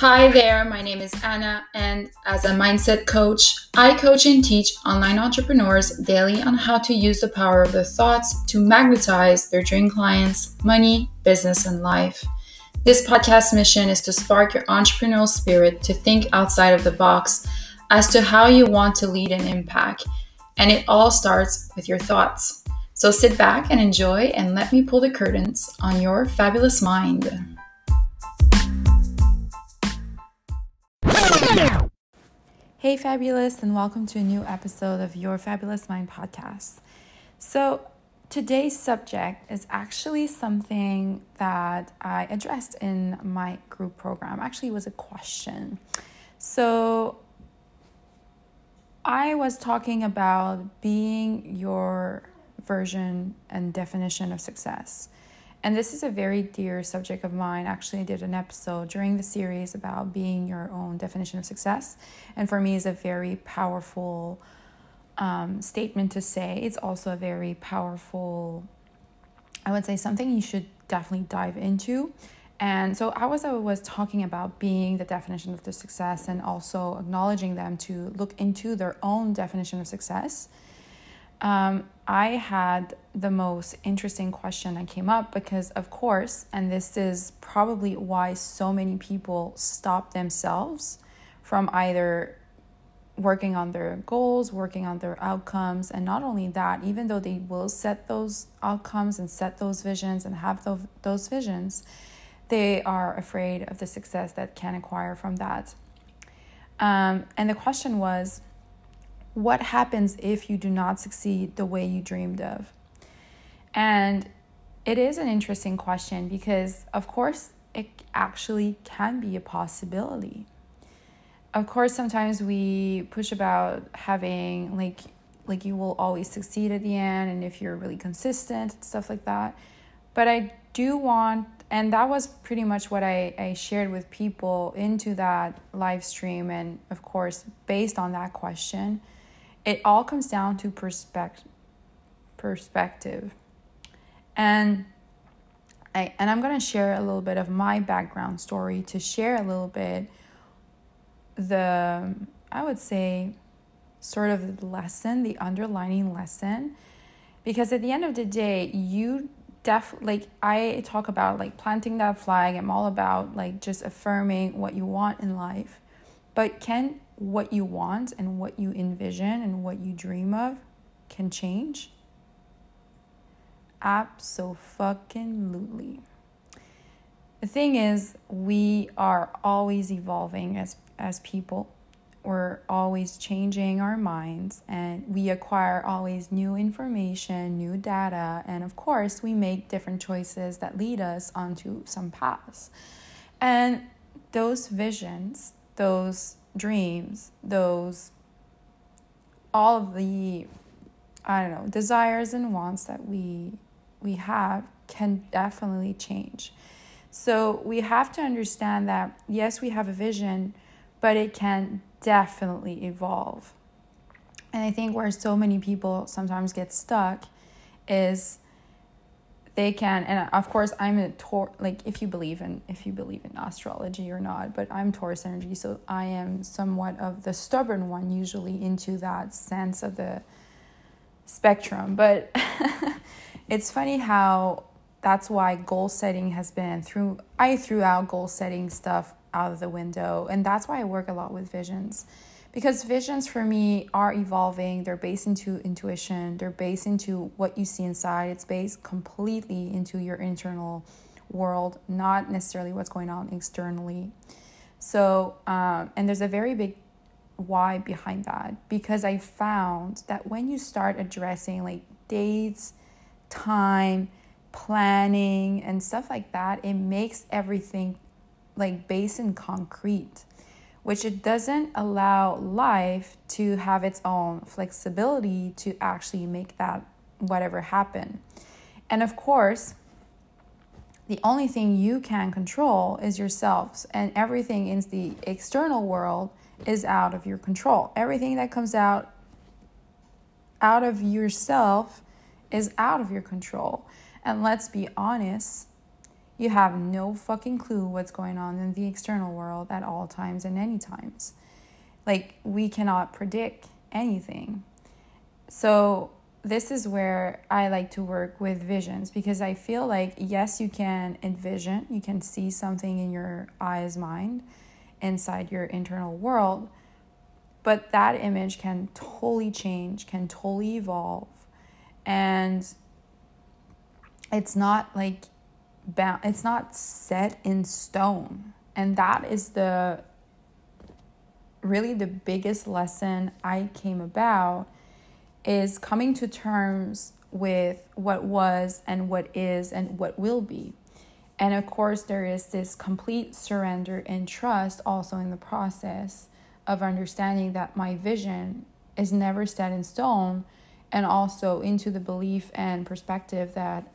Hi there, my name is Anna, and as a mindset coach, I coach and teach online entrepreneurs daily on how to use the power of their thoughts to magnetize their dream clients, money, business, and life. This podcast mission is to spark your entrepreneurial spirit to think outside of the box as to how you want to lead and impact. And it all starts with your thoughts. So sit back and enjoy, and let me pull the curtains on your fabulous mind. Hey, fabulous, and welcome to a new episode of Your Fabulous Mind podcast. So, today's subject is actually something that I addressed in my group program. Actually, it was a question. So, I was talking about being your version and definition of success. And this is a very dear subject of mine. Actually, I did an episode during the series about being your own definition of success. And for me, is a very powerful um, statement to say. It's also a very powerful, I would say, something you should definitely dive into. And so I was I was talking about being the definition of the success and also acknowledging them to look into their own definition of success um, I had the most interesting question that came up because, of course, and this is probably why so many people stop themselves from either working on their goals, working on their outcomes, and not only that, even though they will set those outcomes and set those visions and have those, those visions, they are afraid of the success that can acquire from that. Um, and the question was, what happens if you do not succeed the way you dreamed of? And it is an interesting question because, of course, it actually can be a possibility. Of course, sometimes we push about having like like you will always succeed at the end and if you're really consistent and stuff like that. But I do want and that was pretty much what I, I shared with people into that live stream and of course based on that question it all comes down to perspective perspective and I, and I'm going to share a little bit of my background story to share a little bit the I would say sort of the lesson, the underlining lesson because at the end of the day, you def like I talk about like planting that flag. I'm all about like just affirming what you want in life. But can what you want and what you envision and what you dream of can change? Absolutely. The thing is, we are always evolving as, as people. We're always changing our minds and we acquire always new information, new data, and of course, we make different choices that lead us onto some paths. And those visions, those dreams, those all of the I don't know, desires and wants that we we have can definitely change. So we have to understand that yes, we have a vision, but it can definitely evolve. And I think where so many people sometimes get stuck is they can and of course i'm a taurus like if you believe in if you believe in astrology or not but i'm taurus energy so i am somewhat of the stubborn one usually into that sense of the spectrum. But it's funny how that's why goal setting has been through i threw out goal setting stuff out of the window and that's why i work a lot with visions because visions for me are evolving. They're based into intuition. They're based into what you see inside. It's based completely into your internal world not necessarily what's going on externally. So um, and there's a very big why behind that. Because i found that when you start addressing like dates time planning and stuff like that it makes everything like based in concrete which it doesn't allow life to have its own flexibility to actually make that whatever happen. And of course, the only thing you can control is yourselves, and everything in the external world is out of your control. Everything that comes out out of yourself is out of your control. And let's be honest, you have no fucking clue what's going on in the external world at all times and any times. Like, we cannot predict anything. So, this is where I like to work with visions because I feel like, yes, you can envision, you can see something in your eyes, mind, inside your internal world, but that image can totally change, can totally evolve. And it's not like bound it's not set in stone. And that is the really the biggest lesson i came about is coming to terms with what was and what is and what will be. And of course there is this complete surrender and trust also in the process of understanding that my vision is never set in stone and also into the belief and perspective that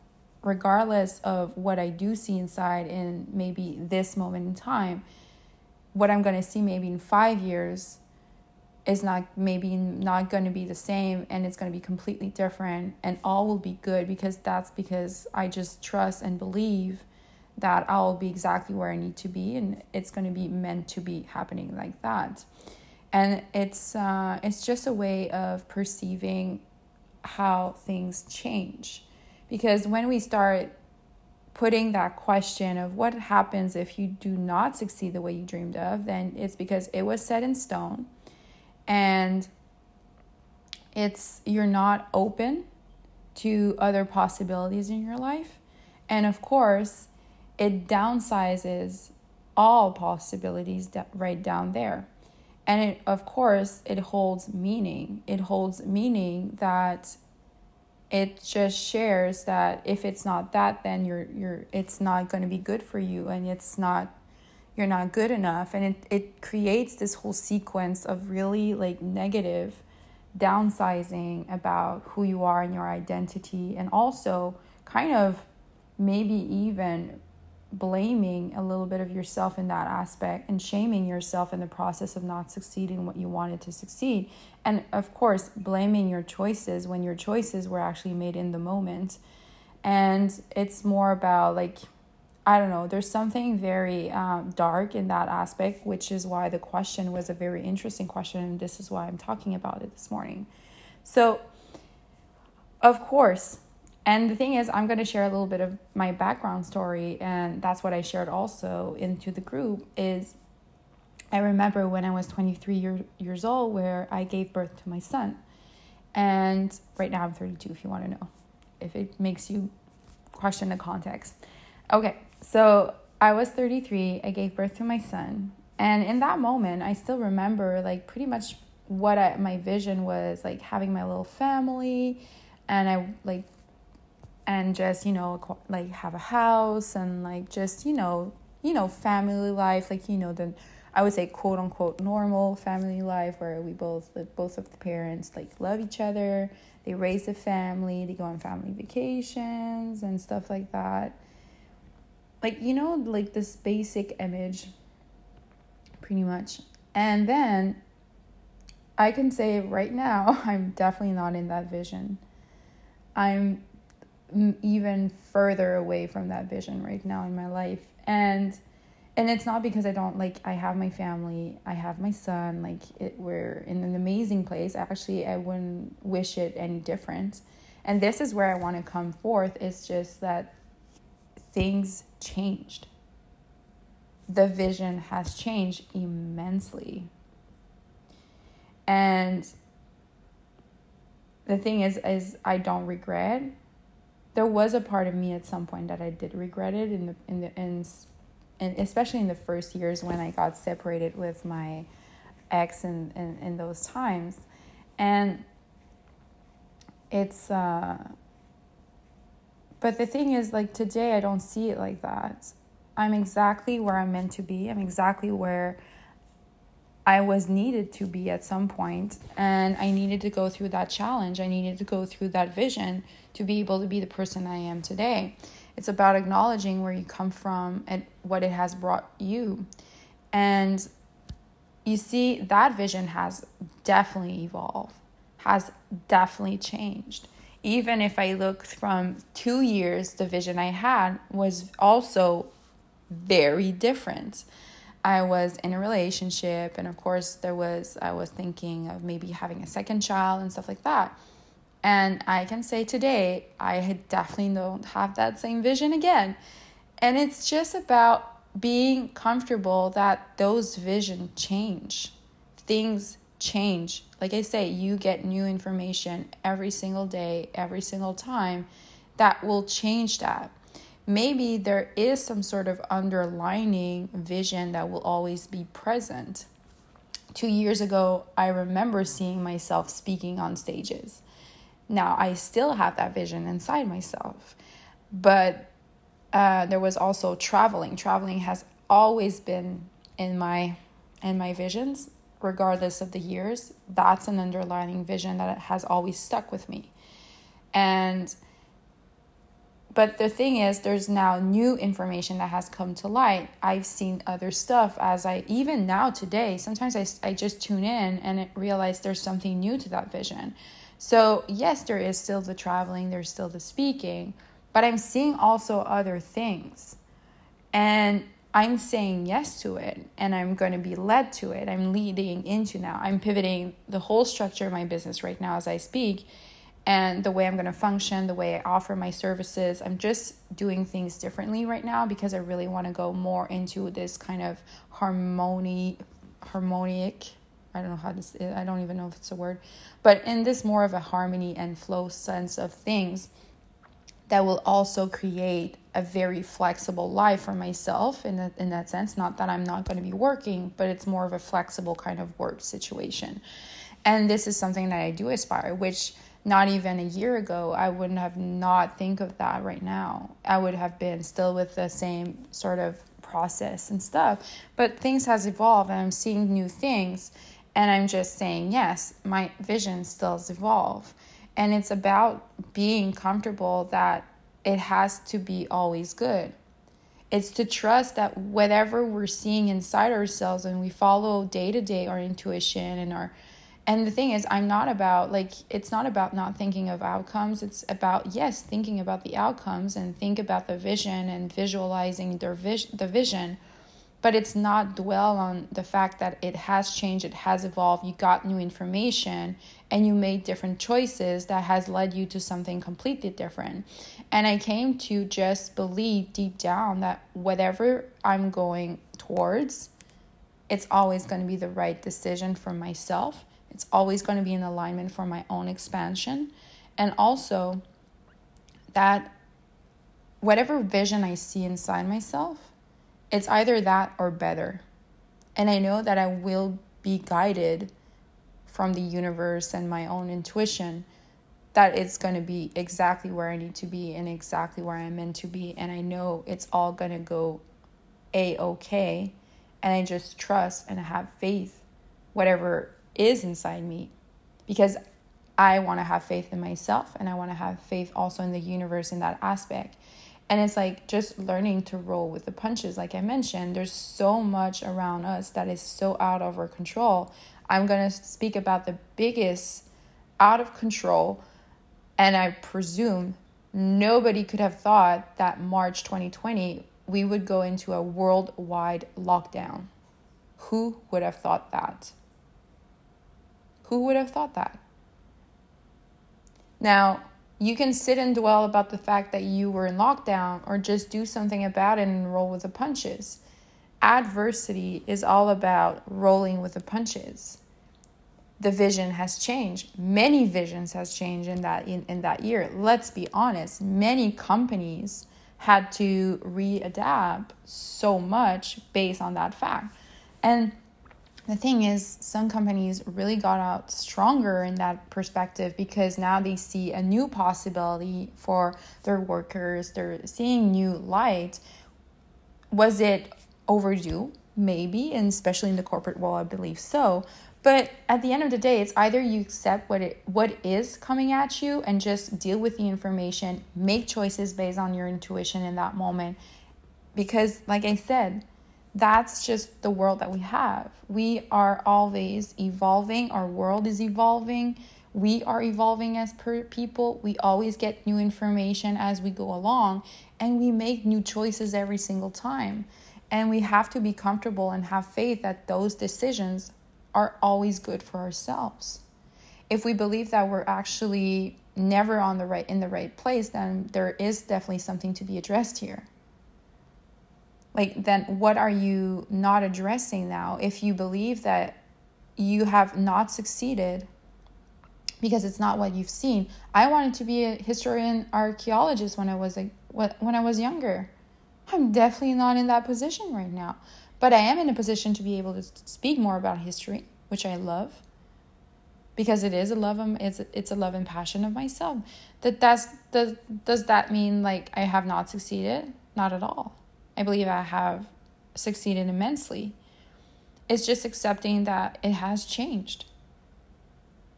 regardless of what I do see inside in maybe this moment in time, what I'm going to see maybe in five years is not maybe not going to be the same and it's going to be completely different and all will be good because that's because I just trust and believe that I'll be exactly where I need to be and it's going to be meant to be happening like that. And it's uh, it's just a way of perceiving how things change because when we start putting that question of what happens if you do not succeed the way you dreamed of, then it's because it was set in stone and it's you're not open to other possibilities in your life. And of course, it downsizes all possibilities right down there. And it, of course, it holds meaning. It holds meaning that it just shares that if it's not that then you're you're it's not going to be good for you and it's not you're not good enough. And it, it creates this whole sequence of really like negative downsizing about who you are and your identity and also kind of maybe even blaming a little bit of yourself in that aspect and shaming yourself in the process of not succeeding what you wanted to succeed. And of course, blaming your choices when your choices were actually made in the moment. And it's more about like, I don't know, there's something very um, dark in that aspect, which is why the question was a very interesting question. And this is why I'm talking about it this morning. So, of course, and the thing is, I'm going to share a little bit of my background story, and that's what I shared also into the group. Is I remember when I was 23 year, years old, where I gave birth to my son, and right now I'm 32. If you want to know, if it makes you question the context, okay. So I was 33. I gave birth to my son, and in that moment, I still remember like pretty much what I, my vision was like having my little family, and I like and just you know like have a house and like just you know you know family life like you know the i would say quote unquote normal family life where we both like both of the parents like love each other they raise a family they go on family vacations and stuff like that. Like you know like this basic image pretty much. And then i can say right now i'm definitely not in that vision. I'm even further away from that vision right now in my life. And and it's not because i don't like i have my family i have my son like it, we're in an amazing place. Actually i wouldn't wish it any different. And this is where i want to come forth it's just that things changed. The vision has changed immensely. And the thing is is i don't regret there was a part of me at some point that I did regret it in the in the in, and especially in the first years when I got separated with my ex in, in, in those times. And it's uh but the thing is like today I don't see it like that. I'm exactly where I'm meant to be. I'm exactly where I was needed to be at some point and I needed to go through that challenge. I needed to go through that vision to be able to be the person I am today. It's about acknowledging where you come from and what it has brought you. And you see, that vision has definitely evolved, has definitely changed. even if I look from two years, the vision I had was also very different. I was in a relationship, and of course, there was, I was thinking of maybe having a second child and stuff like that. And I can say today, I definitely don't have that same vision again. And it's just about being comfortable that those vision change. Things change. Like I say, you get new information every single day, every single time that will change that maybe there is some sort of underlining vision that will always be present. Two years ago, I remember seeing myself speaking on stages. Now, I still have that vision inside myself, but uh, there was also traveling. Traveling has always been in my in my visions, regardless of the years. That's an underlining vision that has always stuck with me, and but the thing is, there's now new information that has come to light. I've seen other stuff as I, even now today, sometimes I, I just tune in and realize there's something new to that vision. So, yes, there is still the traveling, there's still the speaking, but I'm seeing also other things. And I'm saying yes to it and I'm going to be led to it. I'm leading into now. I'm pivoting the whole structure of my business right now as I speak and the way I'm going to function, the way I offer my services. I'm just doing things differently right now because I really want to go more into this kind of harmony, harmonic. I don't know how say I don't even know if it's a word, but in this more of a harmony and flow sense of things that will also create a very flexible life for myself in that, in that sense. Not that I'm not going to be working, but it's more of a flexible kind of work situation. And this is something that I do aspire, which not even a year ago i wouldn't have not think of that right now. I would have been still with the same sort of process and stuff. But things has evolved and i'm seeing new things and i'm just saying yes my vision still evolve. And it's about being comfortable that it has to be always good. It's to trust that whatever we're seeing inside ourselves and we follow day to day our intuition and our and the thing is i'm not about like it's not about not thinking of outcomes. It's about yes thinking about the outcomes and think about the vision and visualizing their vis- the vision. But it's not dwell on the fact that it has changed it has evolved. You got new information and you made different choices that has led you to something completely different. And i came to just believe deep down that whatever i'm going towards it's always going to be the right decision for myself it's always going to be in alignment for my own expansion. And also that whatever vision I see inside myself, it's either that or better. And I know that I will be guided from the universe and my own intuition that it's going to be exactly where I need to be and exactly where I'm meant to be. And I know it's all going to go a okay. And I just trust and have faith, whatever is inside me because I want to have faith in myself and I want to have faith also in the universe in that aspect. And it's like just learning to roll with the punches. Like I mentioned, there's so much around us that is so out of our control. I'm going to speak about the biggest out of control. And I presume nobody could have thought that March 2020 we would go into a worldwide lockdown. Who would have thought that? Who would have thought that? Now, you can sit and dwell about the fact that you were in lockdown or just do something about it and roll with the punches. Adversity is all about rolling with the punches. The vision has changed. Many visions has changed in that in, in that year. Let's be honest, many companies had to readapt so much based on that fact. And the thing is, some companies really got out stronger in that perspective because now they see a new possibility for their workers. They're seeing new light. Was it overdue? Maybe, and especially in the corporate world, I believe so. But at the end of the day, it's either you accept what it what is coming at you and just deal with the information, make choices based on your intuition in that moment. Because, like I said, that's just the world that we have. We are always evolving, our world is evolving. We are evolving as per people. We always get new information as we go along, and we make new choices every single time. And we have to be comfortable and have faith that those decisions are always good for ourselves. If we believe that we're actually never on the right in the right place, then there is definitely something to be addressed here. Like then what are you not addressing now if you believe that you have not succeeded because it's not what you've seen. I wanted to be a historian archaeologist when I was like when I was younger. I'm definitely not in that position right now, but I am in a position to be able to speak more about history, which I love because it is a love it's it's a love and passion of myself. That that's does does that mean like I have not succeeded? Not at all. I believe I have succeeded immensely. It's just accepting that it has changed.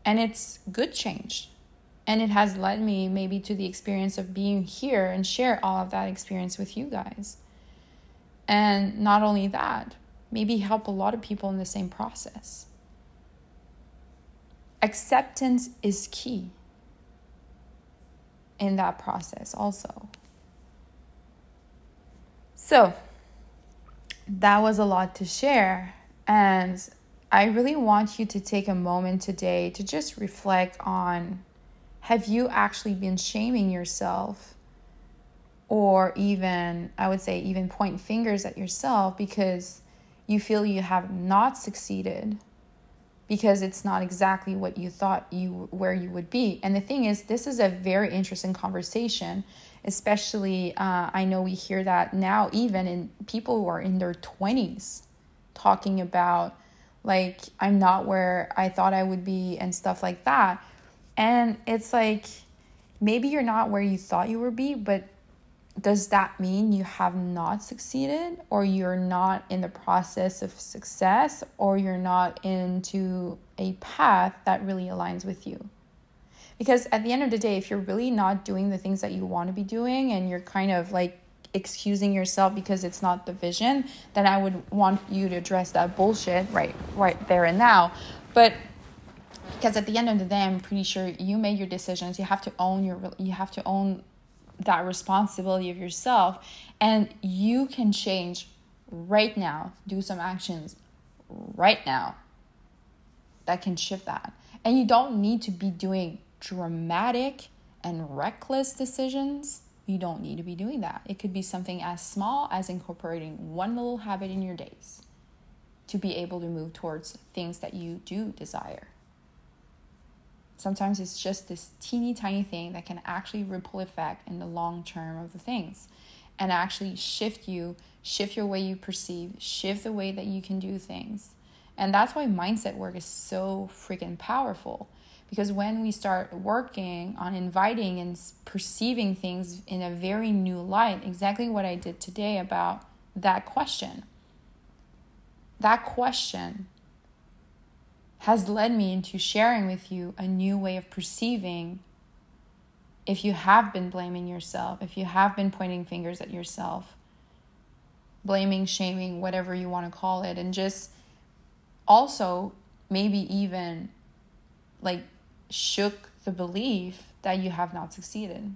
And it's good change. And it has led me maybe to the experience of being here and share all of that experience with you guys. And not only that, maybe help a lot of people in the same process. Acceptance is key in that process, also. So, that was a lot to share. And I really want you to take a moment today to just reflect on have you actually been shaming yourself? Or even, I would say, even point fingers at yourself because you feel you have not succeeded because it's not exactly what you thought you where you would be. And the thing is, this is a very interesting conversation, especially uh, I know we hear that now even in people who are in their twenties talking about like I'm not where I thought I would be and stuff like that. And it's like maybe you're not where you thought you would be, but does that mean you have not succeeded or you're not in the process of success or you're not into a path that really aligns with you? Because at the end of the day, if you're really not doing the things that you want to be doing and you're kind of like excusing yourself because it's not the vision, then I would want you to address that bullshit right right there and now. But because at the end of the day, I'm pretty sure you made your decisions. You have to own your you have to own that responsibility of yourself and you can change right now. Do some actions right now that can shift that. And you don't need to be doing dramatic and reckless decisions you don't need to be doing that. It could be something as small as incorporating one little habit in your days to be able to move towards things that you do desire. Sometimes it's just this teeny tiny thing that can actually ripple effect in the long term of the things and actually shift you, shift your way you perceive, shift the way that you can do things. And that's why mindset work is so freaking powerful because when we start working on inviting and perceiving things in a very new light, exactly what I did today about that question, that question has led me into sharing with you a new way of perceiving if you have been blaming yourself, if you have been pointing fingers at yourself, blaming, shaming, whatever you want to call it, and just also maybe even like shook the belief that you have not succeeded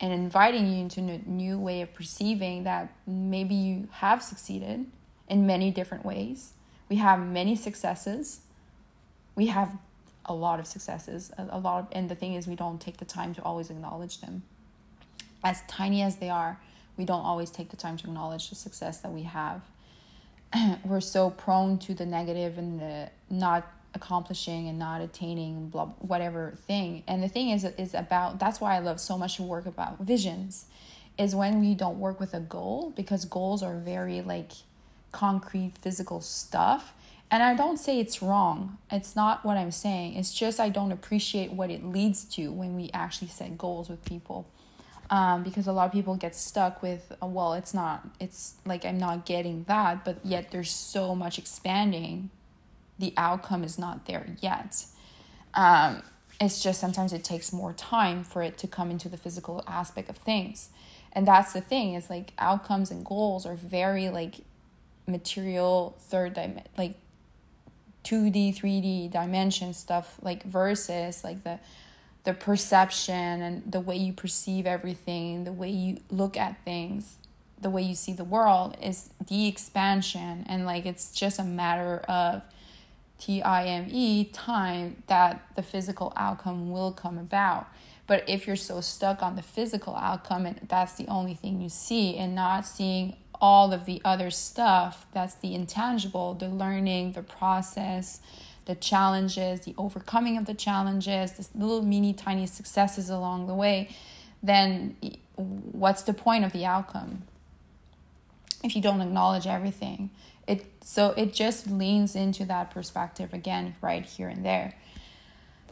and inviting you into a new way of perceiving that maybe you have succeeded in many different ways. We have many successes. We have a lot of successes, a, lot of, and the thing is, we don't take the time to always acknowledge them. As tiny as they are, we don't always take the time to acknowledge the success that we have. We're so prone to the negative and the not accomplishing and not attaining blah whatever thing. And the thing is is about that's why i love so much work about visions is when we don't work with a goal because goals are very like concrete physical stuff. And i don't say it's wrong. It's not what i'm saying. It's just i don't appreciate what it leads to when we actually set goals with people. Um, because a lot of people get stuck with uh, well it's not it's like i'm not getting that but yet there's so much expanding the outcome is not there yet. Um, it's just sometimes it takes more time for it to come into the physical aspect of things. And that's the thing, is like outcomes and goals are very like material, third dimension, like 2D, 3D dimension stuff like versus like the the perception and the way you perceive everything, the way you look at things, the way you see the world is the expansion and like it's just a matter of time time that the physical outcome will come about. But if you're so stuck on the physical outcome and that's the only thing you see and not seeing all of the other stuff, that's the intangible, the learning, the process, the challenges, the overcoming of the challenges, the little mini tiny successes along the way, then what's the point of the outcome? If you don't acknowledge everything. It so it just leans into that perspective again right here and there.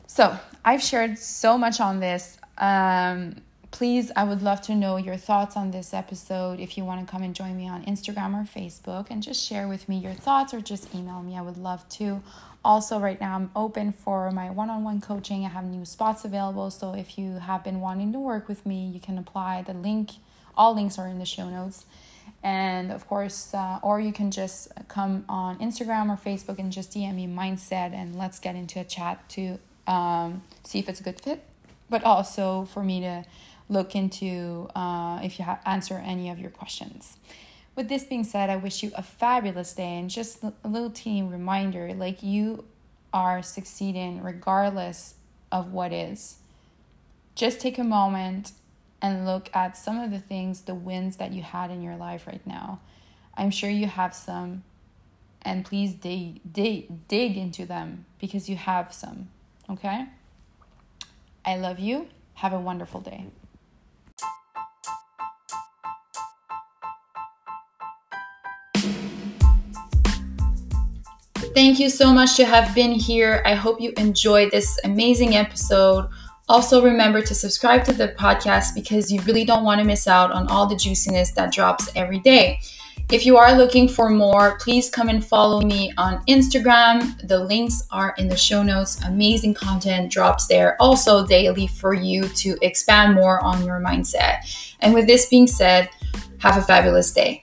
So, I've shared so much on this. Um, please, I would love to know your thoughts on this episode. If you want to come and join me on Instagram or Facebook and just share with me your thoughts or just email me, I would love to. Also, right now, I'm open for my one on one coaching. I have new spots available. So, if you have been wanting to work with me, you can apply. The link, all links are in the show notes. And of course, uh, or you can just come on Instagram or Facebook and just DM me mindset and let's get into a chat to um, see if it's a good fit, but also for me to look into uh, if you ha- answer any of your questions. With this being said, I wish you a fabulous day and just a little teeny reminder like you are succeeding regardless of what is. Just take a moment and look at some of the things, the wins that you had in your life right now. I'm sure you have some, and please dig, dig, dig into them because you have some. Okay? I love you. Have a wonderful day. Thank you so much to have been here. I hope you enjoyed this amazing episode. Also, remember to subscribe to the podcast because you really don't want to miss out on all the juiciness that drops every day. If you are looking for more, please come and follow me on Instagram. The links are in the show notes. Amazing content drops there also daily for you to expand more on your mindset. And with this being said, have a fabulous day.